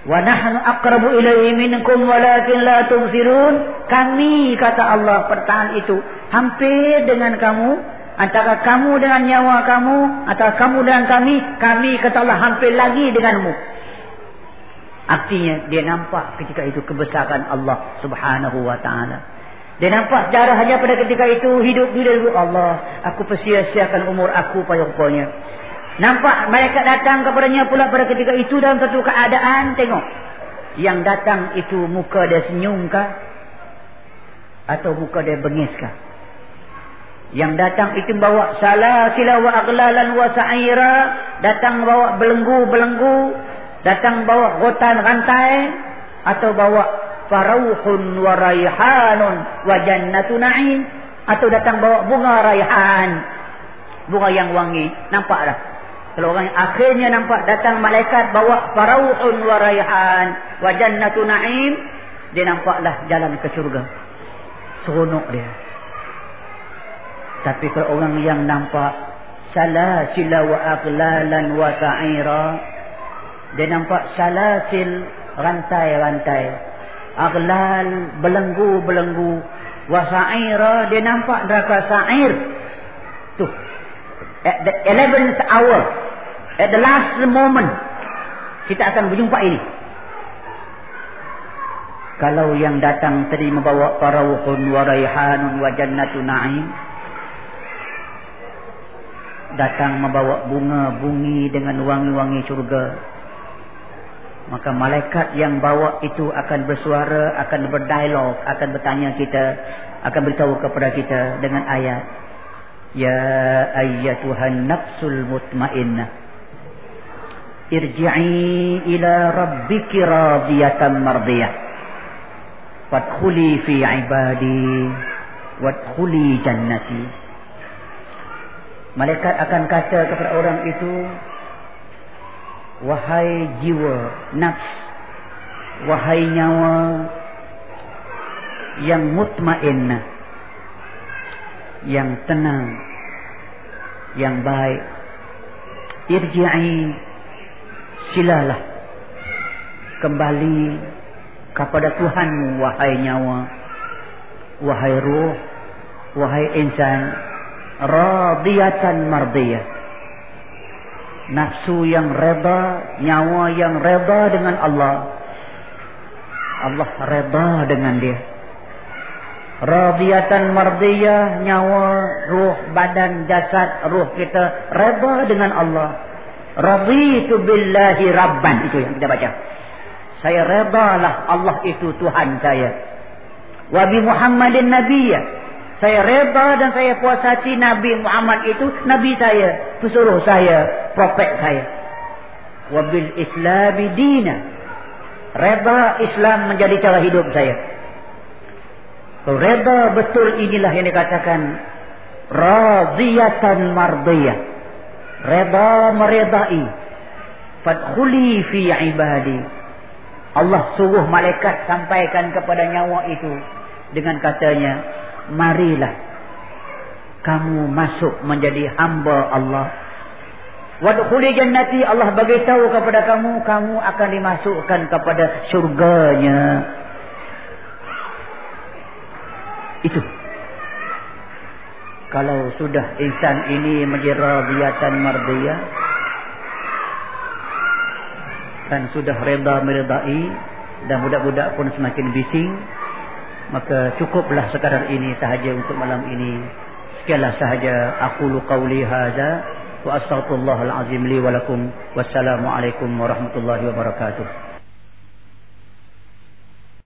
Speaker 1: Wa nahnu aqrabu ilayhi minkum walakin la tubsirun. Kami kata Allah pertahan itu. Hampir dengan kamu antara kamu dengan nyawa kamu atau kamu dengan kami kami kata Allah hampir lagi denganmu. Artinya dia nampak ketika itu kebesaran Allah Subhanahu wa taala. Dia nampak sejarah hanya pada ketika itu hidup di dalam Allah. Aku persia-siakan umur aku payah-payahnya. Nampak malaikat datang kepadanya pula pada ketika itu dalam satu keadaan. Tengok. Yang datang itu muka dia senyumkah? Atau muka dia bengiskah? Yang datang itu bawa salah sila wa aglalan wa sa'ira. Datang bawa belenggu-belenggu. Datang bawa rotan rantai. Atau bawa farauhun wa raihanun wa jannatu na'im atau datang bawa bunga raihan. Bunga yang wangi. Nampak dah kalau orang akhirnya nampak datang malaikat bawa farauhun wa raihan wa jannatu na'im dia nampaklah jalan ke syurga. Seronok dia. Tapi kalau orang yang nampak salasila wa aqlalan wa sa'ira dia nampak salasil rantai-rantai. Aqlal belenggu-belenggu. Wa sa'ira dia nampak neraka sa'ir. Tu. At the 11th hour. At the last moment. Kita akan berjumpa ini. Kalau yang datang tadi membawa parawuhun wa raihanun wa jannatu na'im. Datang membawa bunga bungi dengan wangi-wangi syurga maka malaikat yang bawa itu akan bersuara akan berdialog akan bertanya kita akan beritahu kepada kita dengan ayat. Ya ayyatuhan nafsul mutmainnah. Irji'i ila rabbiki radiyatan mardiyah. Fadkhuli fi ibadi wadkhuli jannati. Malaikat akan kata kepada orang itu Wahai jiwa nafs. Wahai nyawa Yang mutmain Yang tenang Yang baik. Irji'i Silalah Kembali Kepada Tuhanmu Wahai nyawa Wahai ruh Wahai insan. Radiyatan mardiyah nafsu yang reda nyawa yang reda dengan Allah. Allah reda dengan dia. Radiyatan mardiyah nyawa ruh badan jasad ruh kita reda dengan Allah. Raditu billahi rabban itu yang kita baca. Saya redalah Allah itu Tuhan saya. Wa bi Muhammadin nabiyya. Saya reda dan saya puasati Nabi Muhammad itu Nabi saya. Pesuruh saya. Propek saya. Wabil islami dina. Reda Islam menjadi cara hidup saya. Reda betul inilah yang dikatakan. Radiyatan mardiyah. Reda meredai. Fadkhuli fi ibadi. Allah suruh malaikat sampaikan kepada nyawa itu. Dengan katanya marilah kamu masuk menjadi hamba Allah. Wadkhuli jannati Allah bagi tahu kepada kamu kamu akan dimasukkan kepada syurganya. Itu. Kalau sudah insan ini menjadi radiyatan mardiyah dan sudah reda meredai dan budak-budak pun semakin bising maka cukuplah sekadar ini sahaja untuk malam ini sekianlah sahaja aku lu qauli hadza وأستغفر الله العظيم لي ولكم والسلام عليكم ورحمة الله وبركاته.